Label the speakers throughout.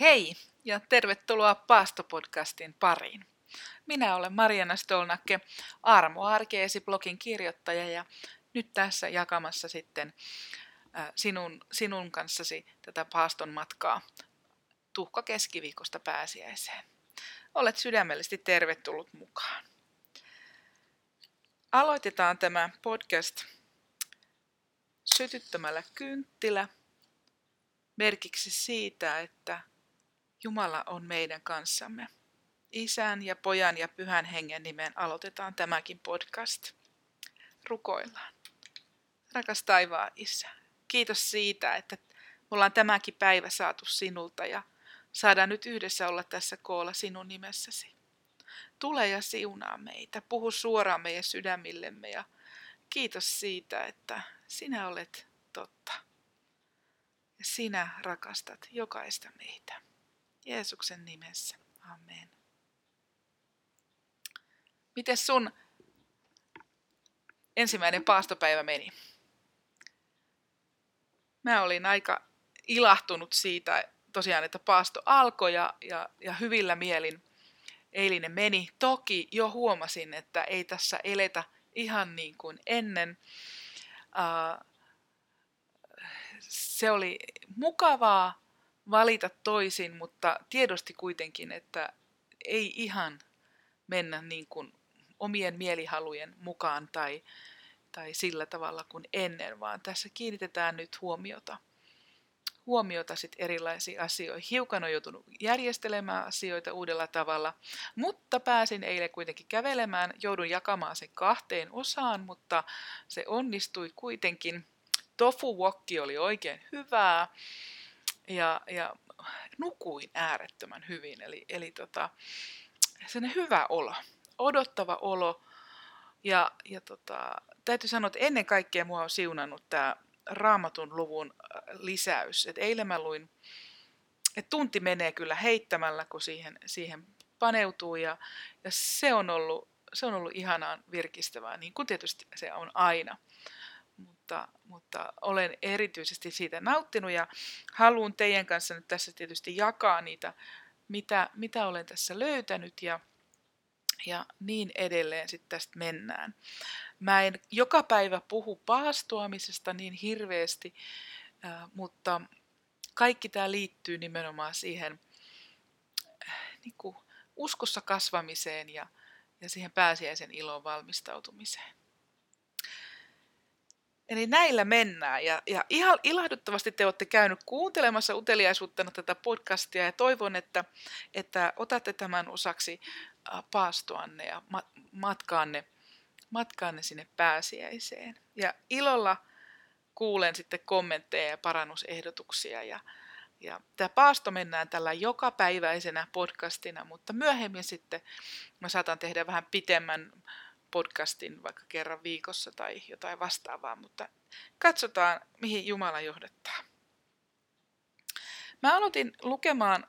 Speaker 1: Hei ja tervetuloa Paastopodcastin pariin. Minä olen Mariana Stolnakke, Armo Arkeesi blogin kirjoittaja ja nyt tässä jakamassa sitten sinun, sinun kanssasi tätä paaston matkaa tuhka keskiviikosta pääsiäiseen. Olet sydämellisesti tervetullut mukaan. Aloitetaan tämä podcast sytyttämällä kynttilä merkiksi siitä, että Jumala on meidän kanssamme. Isän ja pojan ja pyhän hengen nimen aloitetaan tämäkin podcast. Rukoillaan. Rakas taivaan Isä, kiitos siitä, että ollaan tämäkin päivä saatu sinulta ja saadaan nyt yhdessä olla tässä koolla sinun nimessäsi. Tule ja siunaa meitä, puhu suoraan meidän sydämillemme ja kiitos siitä, että sinä olet totta. Ja sinä rakastat jokaista meitä. Jeesuksen nimessä. Amen. Miten sun ensimmäinen paastopäivä meni? Mä olin aika ilahtunut siitä tosiaan, että paasto alkoi ja, ja, ja hyvillä mielin eilinen meni. Toki jo huomasin, että ei tässä eletä ihan niin kuin ennen. Uh, se oli mukavaa valita toisin, mutta tiedosti kuitenkin, että ei ihan mennä niin kuin omien mielihalujen mukaan tai, tai sillä tavalla kuin ennen, vaan tässä kiinnitetään nyt huomiota, huomiota sit erilaisiin asioihin. Hiukan on joutunut järjestelemään asioita uudella tavalla, mutta pääsin eilen kuitenkin kävelemään. Joudun jakamaan sen kahteen osaan, mutta se onnistui kuitenkin. Tofu wokki oli oikein hyvää ja, ja nukuin äärettömän hyvin. Eli, eli tota, sellainen hyvä olo, odottava olo. Ja, ja tota, täytyy sanoa, että ennen kaikkea mua on siunannut tämä raamatun luvun äh, lisäys. Et eilen mä luin, että tunti menee kyllä heittämällä, kun siihen, siihen paneutuu. Ja, ja se, on ollut, se on ollut ihanaan virkistävää, niin kuin tietysti se on aina mutta, mutta olen erityisesti siitä nauttinut ja haluan teidän kanssa nyt tässä tietysti jakaa niitä, mitä, mitä olen tässä löytänyt ja, ja niin edelleen sitten tästä mennään. Mä en joka päivä puhu paastoamisesta niin hirveästi, mutta kaikki tämä liittyy nimenomaan siihen niin uskossa kasvamiseen ja, ja siihen pääsiäisen ilon valmistautumiseen. Eli näillä mennään. Ja, ja ihan ilahduttavasti te olette käynyt kuuntelemassa uteliaisuuttena tätä podcastia ja toivon, että, että otatte tämän osaksi paastoanne ja matkaanne, matkaanne sinne pääsiäiseen. Ja ilolla kuulen sitten kommentteja ja parannusehdotuksia. Ja, ja tämä paasto mennään tällä jokapäiväisenä podcastina, mutta myöhemmin sitten mä saatan tehdä vähän pitemmän podcastin vaikka kerran viikossa tai jotain vastaavaa, mutta katsotaan, mihin Jumala johdattaa. Mä aloitin lukemaan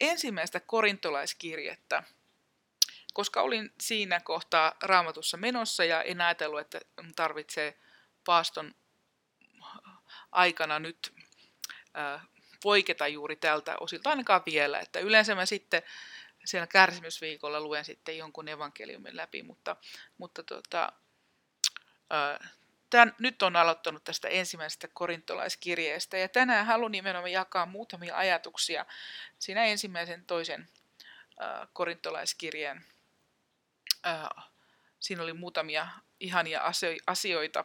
Speaker 1: ensimmäistä korintolaiskirjettä, koska olin siinä kohtaa raamatussa menossa ja en ajatellut, että tarvitsee paaston aikana nyt poiketa juuri tältä osilta ainakaan vielä. Että yleensä mä sitten siellä kärsimysviikolla luen sitten jonkun evankeliumin läpi, mutta, mutta tota, tämän, nyt on aloittanut tästä ensimmäisestä korintolaiskirjeestä ja tänään haluan nimenomaan jakaa muutamia ajatuksia siinä ensimmäisen toisen ää, korintolaiskirjeen. Ää, siinä oli muutamia ihania asioita,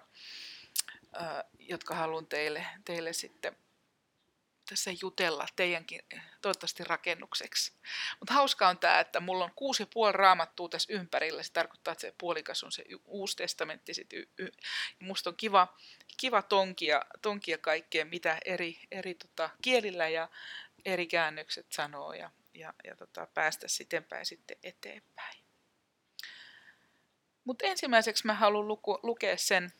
Speaker 1: ää, jotka haluan teille, teille sitten tässä jutella teidänkin toivottavasti rakennukseksi. Mutta hauskaa on tämä, että mulla on kuusi ja puoli raamattua tässä ympärillä. Se tarkoittaa, että se puolikas on se uusi testamentti. Sit y- y- musta on kiva, kiva tonkia, tonkia kaikkea, mitä eri, eri tota, kielillä ja eri käännökset sanoo ja, ja, ja tota, päästä sitenpäin sitten eteenpäin. Mutta ensimmäiseksi mä haluan luku, lukea sen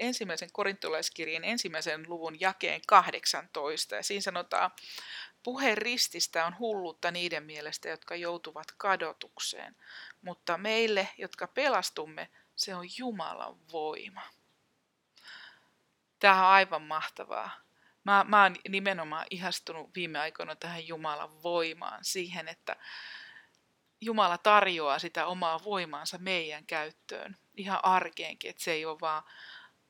Speaker 1: ensimmäisen korintolaiskirjan ensimmäisen luvun jakeen 18. Ja siinä sanotaan, puhe rististä on hullutta niiden mielestä, jotka joutuvat kadotukseen, mutta meille, jotka pelastumme, se on Jumalan voima. Tämä on aivan mahtavaa. Mä, mä oon nimenomaan ihastunut viime aikoina tähän Jumalan voimaan, siihen, että Jumala tarjoaa sitä omaa voimaansa meidän käyttöön ihan arkeenkin, että se ei ole vaan,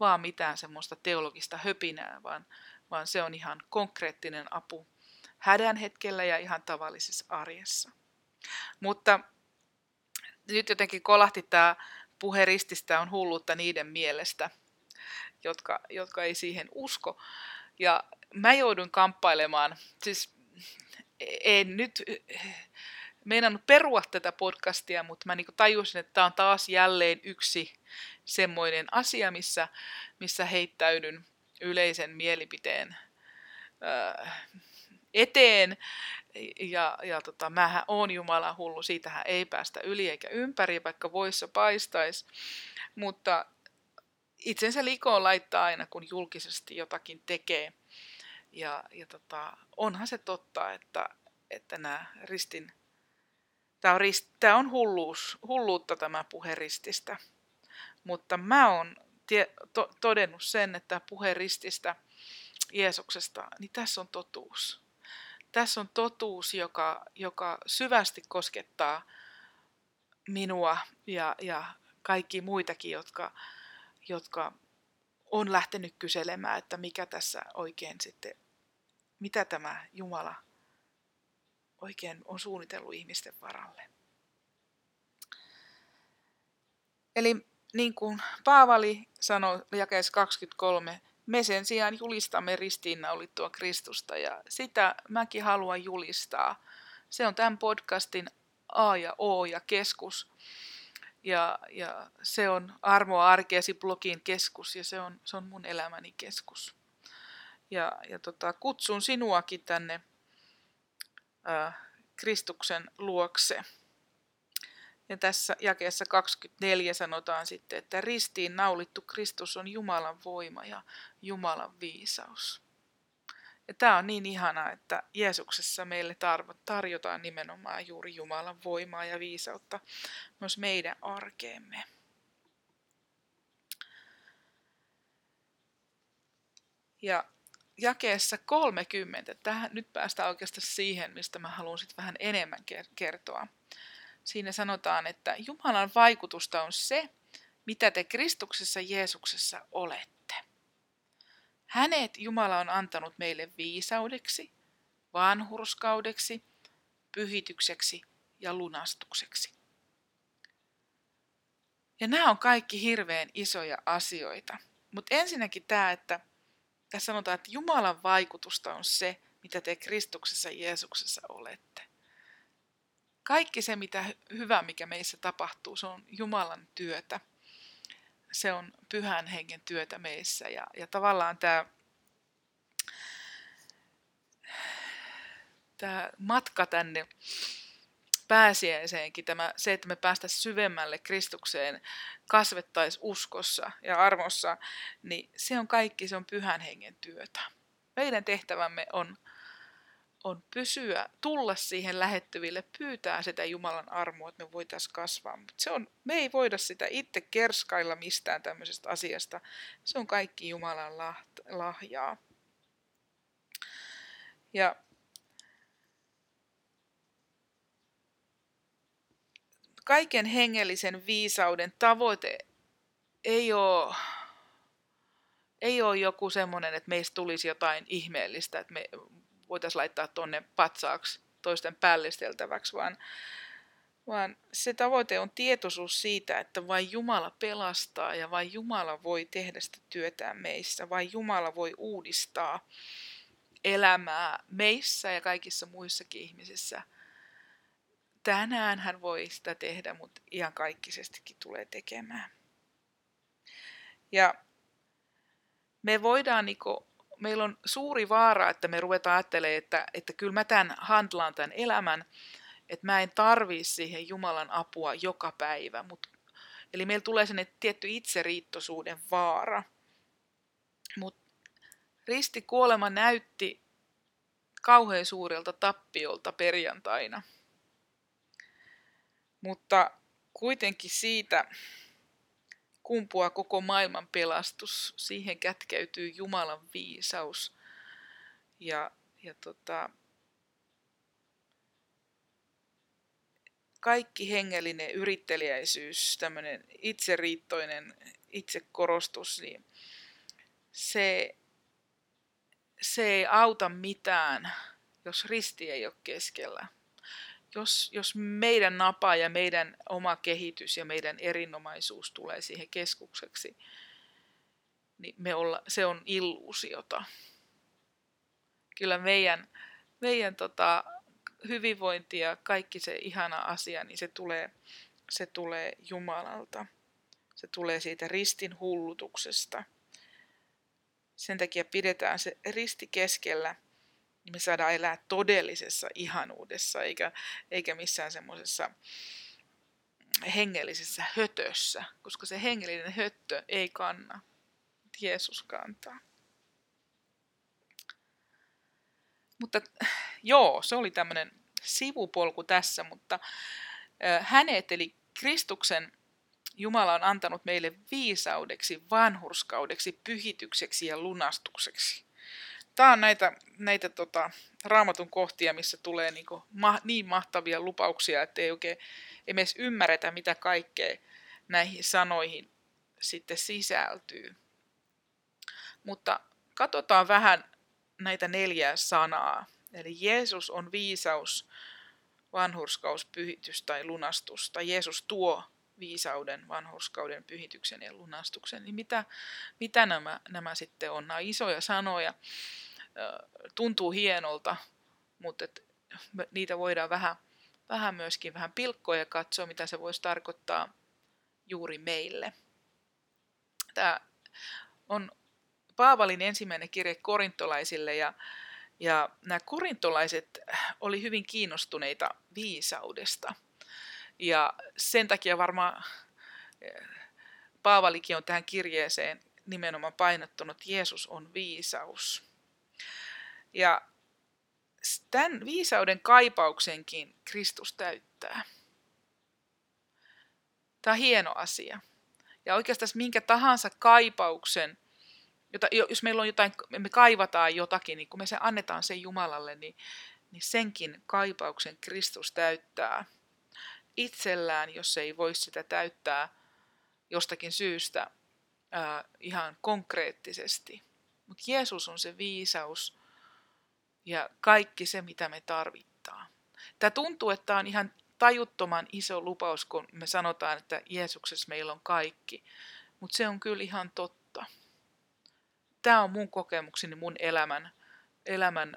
Speaker 1: vaan mitään semmoista teologista höpinää, vaan, vaan se on ihan konkreettinen apu hädän hetkellä ja ihan tavallisessa arjessa. Mutta nyt jotenkin kolahti tämä puhe rististä on hullutta niiden mielestä, jotka, jotka ei siihen usko. Ja mä joudun kamppailemaan, siis en nyt meinannut perua tätä podcastia, mutta mä niin tajusin, että tämä on taas jälleen yksi semmoinen asia, missä, missä heittäydyn yleisen mielipiteen äh, eteen. Ja, ja tota, mähän on Jumala hullu, siitähän ei päästä yli eikä ympäri, vaikka voissa paistaisi. Mutta itsensä likoon laittaa aina, kun julkisesti jotakin tekee. Ja, ja tota, onhan se totta, että, että nämä ristin Tämä on, rist, tämä on hulluus, hulluutta tämä puhe rististä. Mutta mä oon tie, to, todennut sen, että puhe rististä Jeesuksesta, niin tässä on totuus. Tässä on totuus, joka, joka syvästi koskettaa minua ja, ja kaikki muitakin, jotka, jotka on lähtenyt kyselemään, että mikä tässä oikein sitten, mitä tämä Jumala oikein on suunnitellut ihmisten varalle. Eli niin kuin Paavali sanoi jakeessa 23, me sen sijaan julistamme ristiinnaulittua Kristusta ja sitä mäkin haluan julistaa. Se on tämän podcastin A ja O ja keskus. Ja, ja se on Armoa Arkeesi blogin keskus ja se on, se on mun elämäni keskus. Ja, ja tota, kutsun sinuakin tänne Kristuksen luokse. Ja tässä jakeessa 24 sanotaan sitten, että ristiin naulittu Kristus on Jumalan voima ja Jumalan viisaus. Ja tämä on niin ihanaa, että Jeesuksessa meille tarjotaan nimenomaan juuri Jumalan voimaa ja viisautta myös meidän arkeemme. Ja jakeessa 30, tähän, nyt päästään oikeastaan siihen, mistä mä haluan sitten vähän enemmän kertoa. Siinä sanotaan, että Jumalan vaikutusta on se, mitä te Kristuksessa Jeesuksessa olette. Hänet Jumala on antanut meille viisaudeksi, vanhurskaudeksi, pyhitykseksi ja lunastukseksi. Ja nämä on kaikki hirveän isoja asioita. Mutta ensinnäkin tämä, että tässä sanotaan, että Jumalan vaikutusta on se, mitä te Kristuksessa Jeesuksessa olette. Kaikki se, mitä hyvä, mikä meissä tapahtuu, se on Jumalan työtä. Se on pyhän hengen työtä meissä. Ja, ja tavallaan tämä, tämä matka tänne pääsiäiseenkin, tämä, se, että me päästä syvemmälle Kristukseen, kasvettaisiin uskossa ja armossa, niin se on kaikki, se on pyhän hengen työtä. Meidän tehtävämme on, on pysyä, tulla siihen lähettyville, pyytää sitä Jumalan armoa, että me voitaisiin kasvaa. Mutta se on, me ei voida sitä itse kerskailla mistään tämmöisestä asiasta. Se on kaikki Jumalan lahjaa. Ja kaiken hengellisen viisauden tavoite ei ole, ei ole joku semmoinen, että meistä tulisi jotain ihmeellistä, että me voitaisiin laittaa tuonne patsaaksi toisten pällisteltäväksi, vaan, vaan se tavoite on tietoisuus siitä, että vain Jumala pelastaa ja vain Jumala voi tehdä sitä työtään meissä, vain Jumala voi uudistaa elämää meissä ja kaikissa muissakin ihmisissä – tänään hän voi sitä tehdä, mutta ihan kaikkisestikin tulee tekemään. Ja me voidaan, niin kuin, meillä on suuri vaara, että me ruvetaan ajattelemaan, että, että kyllä mä tämän handlaan tämän elämän, että mä en tarvii siihen Jumalan apua joka päivä. Mut, eli meillä tulee sinne tietty itseriittoisuuden vaara. Mutta ristikuolema näytti kauhean suurelta tappiolta perjantaina – mutta kuitenkin siitä kumpua koko maailman pelastus. Siihen kätkeytyy Jumalan viisaus. Ja, ja tota, kaikki hengellinen yrittelijäisyys, tämmöinen itseriittoinen itsekorostus, niin se, se ei auta mitään, jos risti ei ole keskellä. Jos, jos meidän napa ja meidän oma kehitys ja meidän erinomaisuus tulee siihen keskukseksi, niin me olla, se on illuusiota. Kyllä meidän, meidän tota, hyvinvointi ja kaikki se ihana asia, niin se tulee, se tulee Jumalalta. Se tulee siitä ristin hullutuksesta. Sen takia pidetään se risti keskellä, niin me saadaan elää todellisessa ihanuudessa, eikä, eikä missään semmoisessa hengellisessä hötössä, koska se hengellinen höttö ei kanna. Jeesus kantaa. Mutta joo, se oli tämmöinen sivupolku tässä, mutta hänet eli Kristuksen Jumala on antanut meille viisaudeksi, vanhurskaudeksi, pyhitykseksi ja lunastukseksi. Tämä on näitä, näitä tota, raamatun kohtia, missä tulee niinku ma, niin mahtavia lupauksia, että ei oikein ei edes ymmärretä, mitä kaikkea näihin sanoihin sitten sisältyy. Mutta katsotaan vähän näitä neljää sanaa. Eli Jeesus on viisaus, vanhurskaus, pyhitys tai lunastus. Tai Jeesus tuo viisauden, vanhurskauden, pyhityksen ja lunastuksen. Niin mitä, mitä nämä, nämä sitten on? Nämä isoja sanoja, tuntuu hienolta, mutta et, niitä voidaan vähän, vähän myöskin vähän pilkkoa ja katsoa, mitä se voisi tarkoittaa juuri meille. Tämä on Paavalin ensimmäinen kirje korintolaisille ja, ja nämä korintolaiset oli hyvin kiinnostuneita viisaudesta. Ja sen takia varmaan eh, Paavalikin on tähän kirjeeseen nimenomaan painottanut, että Jeesus on viisaus. Ja tämän viisauden kaipauksenkin Kristus täyttää. Tämä on hieno asia. Ja oikeastaan minkä tahansa kaipauksen jota, jos meillä on jotain, me kaivataan jotakin, niin kun me se annetaan sen Jumalalle, niin, niin senkin kaipauksen Kristus täyttää itsellään, jos ei voi sitä täyttää jostakin syystä ää, ihan konkreettisesti. Mutta Jeesus on se viisaus ja kaikki se, mitä me tarvittaa. Tämä tuntuu, että tämä on ihan tajuttoman iso lupaus, kun me sanotaan, että Jeesuksessa meillä on kaikki. Mutta se on kyllä ihan totta tämä on mun kokemukseni mun elämän, elämän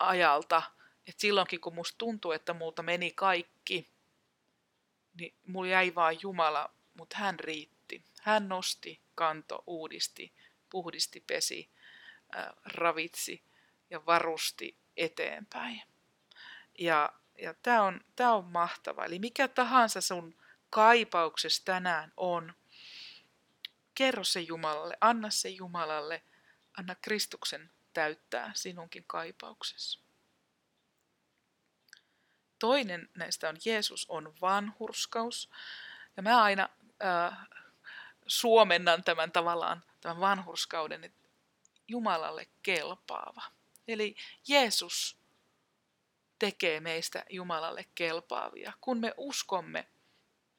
Speaker 1: ajalta. Että silloinkin kun musta tuntuu, että multa meni kaikki, niin mulla jäi vaan Jumala, mutta hän riitti. Hän nosti, kanto, uudisti, puhdisti, pesi, äh, ravitsi ja varusti eteenpäin. Ja, ja tämä on, tää on mahtava. Eli mikä tahansa sun kaipauksessa tänään on, Kerro se Jumalalle, anna se Jumalalle, anna Kristuksen täyttää sinunkin kaipauksesi. Toinen näistä on Jeesus on vanhurskaus. Ja mä aina äh, suomennan tämän tavallaan, tämän vanhurskauden, että Jumalalle kelpaava. Eli Jeesus tekee meistä Jumalalle kelpaavia. Kun me uskomme,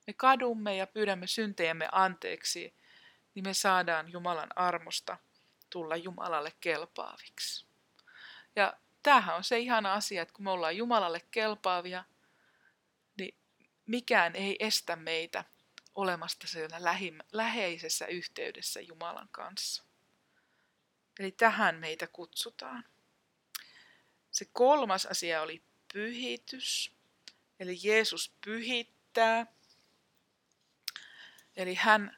Speaker 1: me kadumme ja pyydämme syntejämme anteeksi niin me saadaan Jumalan armosta tulla Jumalalle kelpaaviksi. Ja tämähän on se ihana asia, että kun me ollaan Jumalalle kelpaavia, niin mikään ei estä meitä olemasta siellä läheisessä yhteydessä Jumalan kanssa. Eli tähän meitä kutsutaan. Se kolmas asia oli pyhitys. Eli Jeesus pyhittää. Eli hän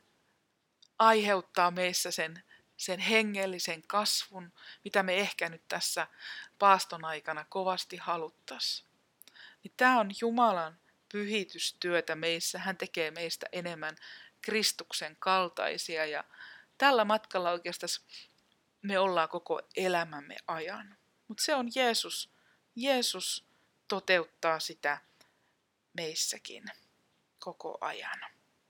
Speaker 1: aiheuttaa meissä sen, sen hengellisen kasvun, mitä me ehkä nyt tässä paaston aikana kovasti haluttaisiin. Niin tämä on Jumalan pyhitystyötä meissä. Hän tekee meistä enemmän Kristuksen kaltaisia ja tällä matkalla oikeastaan me ollaan koko elämämme ajan. Mutta se on Jeesus. Jeesus toteuttaa sitä meissäkin koko ajan.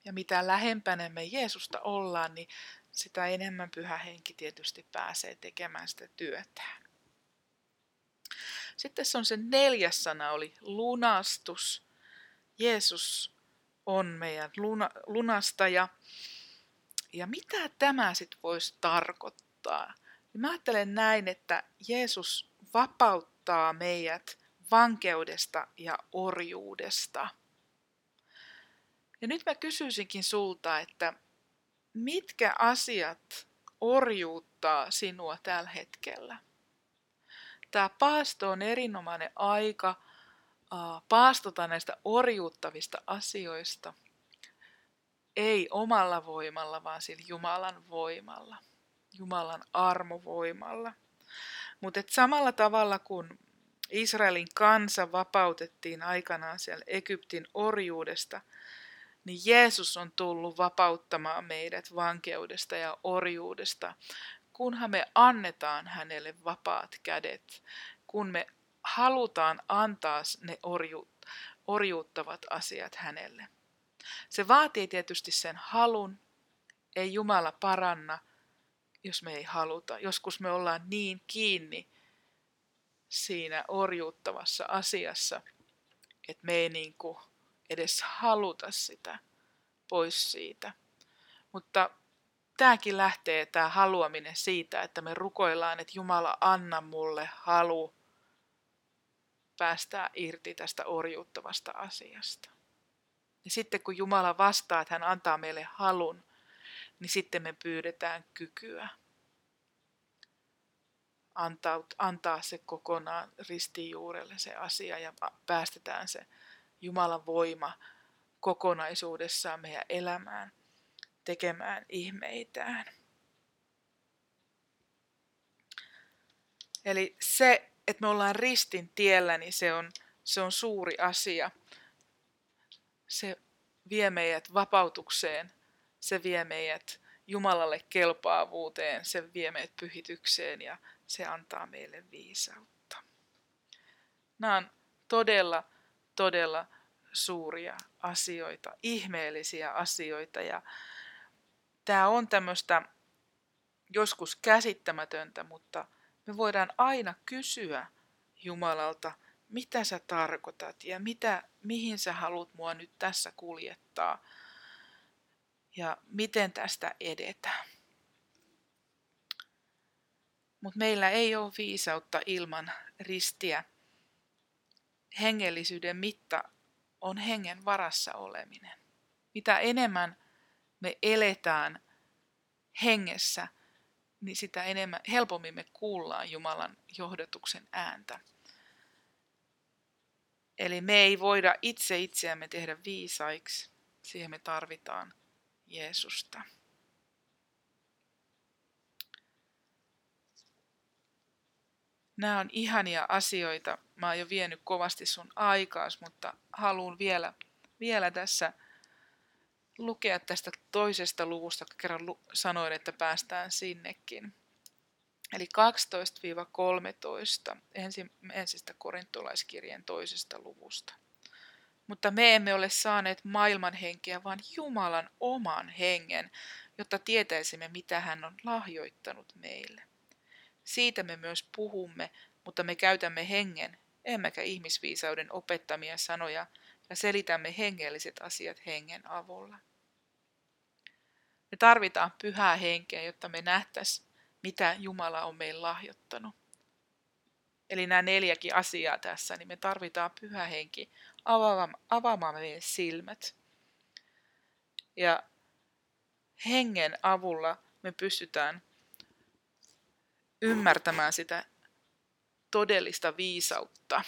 Speaker 1: Ja mitä lähempänä me Jeesusta ollaan, niin sitä enemmän pyhä henki tietysti pääsee tekemään sitä työtään. Sitten se on se neljäs sana, oli lunastus. Jeesus on meidän luna, lunastaja. Ja mitä tämä sitten voisi tarkoittaa? Mä ajattelen näin, että Jeesus vapauttaa meidät vankeudesta ja orjuudesta. Ja nyt mä kysyisinkin sulta, että mitkä asiat orjuuttaa sinua tällä hetkellä? Tämä paasto on erinomainen aika paastota näistä orjuuttavista asioista. Ei omalla voimalla, vaan sillä Jumalan voimalla. Jumalan armovoimalla. Mutta samalla tavalla kuin Israelin kansa vapautettiin aikanaan siellä Egyptin orjuudesta, niin Jeesus on tullut vapauttamaan meidät vankeudesta ja orjuudesta, kunhan me annetaan hänelle vapaat kädet, kun me halutaan antaa ne orju, orjuuttavat asiat hänelle. Se vaatii tietysti sen halun, ei Jumala paranna, jos me ei haluta. Joskus me ollaan niin kiinni siinä orjuuttavassa asiassa, että me ei niin kuin edes haluta sitä pois siitä. Mutta tämäkin lähtee, tämä haluaminen siitä, että me rukoillaan, että Jumala anna mulle halu päästää irti tästä orjuuttavasta asiasta. Ja sitten kun Jumala vastaa, että hän antaa meille halun, niin sitten me pyydetään kykyä antaa, antaa se kokonaan ristijuurelle se asia ja päästetään se Jumalan voima kokonaisuudessaan meidän elämään tekemään ihmeitään. Eli se, että me ollaan ristin tiellä, niin se on, se on suuri asia. Se vie meidät vapautukseen, se vie meidät Jumalalle kelpaavuuteen, se vie meidät pyhitykseen ja se antaa meille viisautta. Nämä on todella, todella suuria asioita, ihmeellisiä asioita ja tämä on tämmöistä joskus käsittämätöntä, mutta me voidaan aina kysyä Jumalalta, mitä sä tarkoitat ja mitä, mihin sä haluat mua nyt tässä kuljettaa ja miten tästä edetä. Mutta meillä ei ole viisautta ilman ristiä. Hengellisyyden mitta on hengen varassa oleminen. Mitä enemmän me eletään hengessä, niin sitä enemmän, helpommin me kuullaan Jumalan johdatuksen ääntä. Eli me ei voida itse itseämme tehdä viisaiksi. Siihen me tarvitaan Jeesusta. Nämä on ihania asioita. Mä oon jo vienyt kovasti sun aikaas, mutta haluan vielä, vielä tässä lukea tästä toisesta luvusta, kerran sanoin, että päästään sinnekin. Eli 12-13 ensimmäisestä korintolaiskirjeen toisesta luvusta. Mutta me emme ole saaneet maailman henkeä, vaan Jumalan oman hengen, jotta tietäisimme, mitä hän on lahjoittanut meille. Siitä me myös puhumme, mutta me käytämme hengen, emmekä ihmisviisauden opettamia sanoja, ja selitämme hengelliset asiat hengen avulla. Me tarvitaan pyhää henkeä, jotta me nähtäisiin, mitä Jumala on meille lahjoittanut. Eli nämä neljäkin asiaa tässä, niin me tarvitaan pyhä henki avaamaan meidän silmät. Ja hengen avulla me pystytään ymmärtämään sitä todellista viisautta.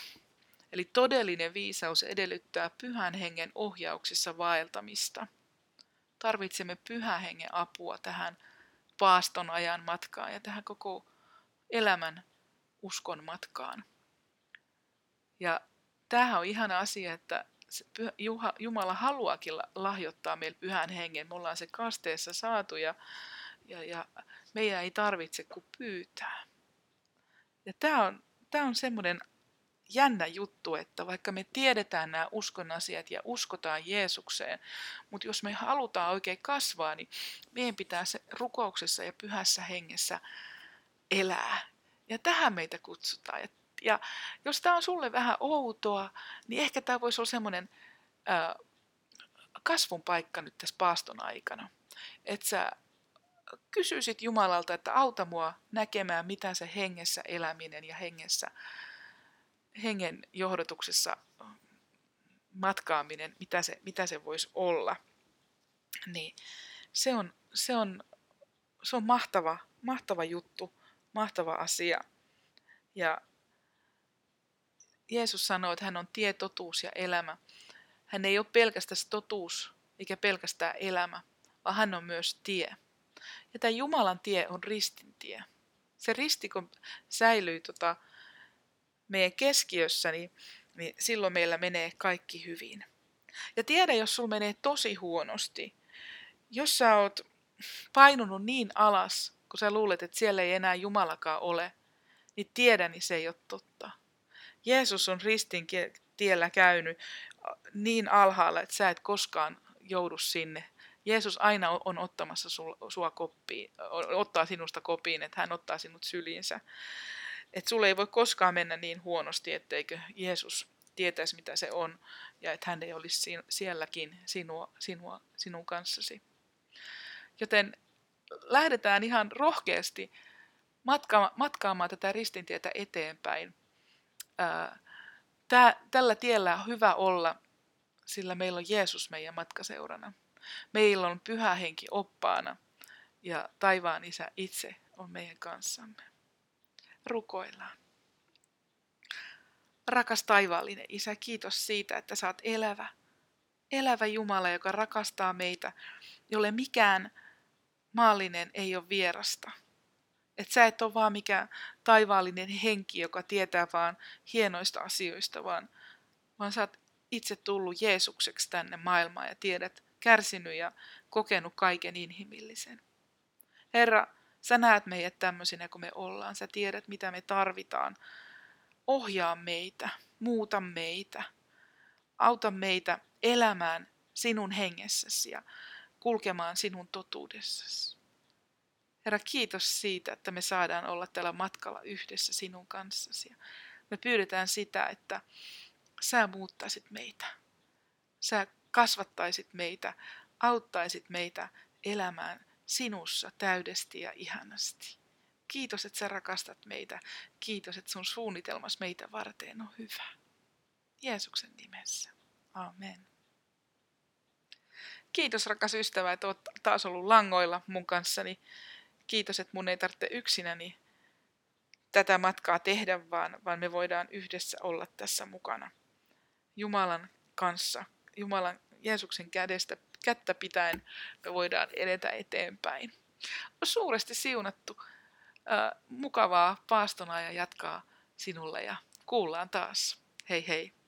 Speaker 1: Eli todellinen viisaus edellyttää pyhän hengen ohjauksessa vaeltamista. Tarvitsemme pyhän hengen apua tähän paaston ajan matkaan ja tähän koko elämän uskon matkaan. Ja tämähän on ihana asia, että Jumala haluakin lahjoittaa meille pyhän hengen. Me ollaan se kasteessa saatu ja, ja, ja meidän ei tarvitse kuin pyytää. Ja tämä on, tämä on semmoinen jännä juttu, että vaikka me tiedetään nämä uskon asiat ja uskotaan Jeesukseen, mutta jos me halutaan oikein kasvaa, niin meidän pitää se rukouksessa ja pyhässä hengessä elää. Ja tähän meitä kutsutaan. Ja jos tämä on sulle vähän outoa, niin ehkä tämä voisi olla semmoinen kasvun paikka nyt tässä paaston aikana. Että sä kysyisit Jumalalta, että auta mua näkemään, mitä se hengessä eläminen ja hengessä, hengen johdatuksessa matkaaminen, mitä se, mitä se voisi olla. Niin se on, se on, se on mahtava, mahtava juttu, mahtava asia. Ja Jeesus sanoo, että hän on tie, totuus ja elämä. Hän ei ole pelkästään totuus eikä pelkästään elämä, vaan hän on myös tie. Ja tämä Jumalan tie on ristin tie. Se risti, kun säilyy tota meidän keskiössä, niin, niin silloin meillä menee kaikki hyvin. Ja tiedä, jos sulla menee tosi huonosti, jos sä oot painunut niin alas, kun sä luulet, että siellä ei enää Jumalakaan ole, niin tiedä, niin se ei ole totta. Jeesus on ristin tiellä käynyt niin alhaalla, että sä et koskaan joudu sinne. Jeesus aina on ottamassa sua koppiin, ottaa sinusta kopiin, että hän ottaa sinut syliinsä. Että sulle ei voi koskaan mennä niin huonosti, etteikö Jeesus tietäisi, mitä se on, ja että hän ei olisi sielläkin sinua, sinua, sinun kanssasi. Joten lähdetään ihan rohkeasti matka, matkaamaan tätä ristintietä eteenpäin. Tää, tällä tiellä on hyvä olla, sillä meillä on Jeesus meidän matkaseurana. Meillä on pyhä henki oppaana ja taivaan isä itse on meidän kanssamme. Rukoillaan. Rakas taivaallinen isä, kiitos siitä, että saat elävä, elävä Jumala, joka rakastaa meitä, jolle mikään maallinen ei ole vierasta. Että sä et ole vaan mikään taivaallinen henki, joka tietää vaan hienoista asioista, vaan, vaan sä oot itse tullut Jeesukseksi tänne maailmaan ja tiedät, kärsinyt ja kokenut kaiken inhimillisen. Herra, sä näet meidät tämmöisinä kuin me ollaan. Sä tiedät, mitä me tarvitaan. Ohjaa meitä, muuta meitä. Auta meitä elämään sinun hengessäsi ja kulkemaan sinun totuudessasi. Herra, kiitos siitä, että me saadaan olla tällä matkalla yhdessä sinun kanssasi. Me pyydetään sitä, että sä muuttaisit meitä. Sä kasvattaisit meitä, auttaisit meitä elämään sinussa täydesti ja ihanasti. Kiitos, että sä rakastat meitä. Kiitos, että sun suunnitelmas meitä varten on hyvä. Jeesuksen nimessä. Amen. Kiitos rakas ystävä, että oot taas ollut langoilla mun kanssani. Kiitos, että mun ei tarvitse yksinäni tätä matkaa tehdä, vaan, vaan me voidaan yhdessä olla tässä mukana. Jumalan kanssa, Jumalan Jeesuksen kädestä, kättä pitäen me voidaan edetä eteenpäin. On suuresti siunattu. Äh, mukavaa paastona ja jatkaa sinulle ja kuullaan taas. Hei hei!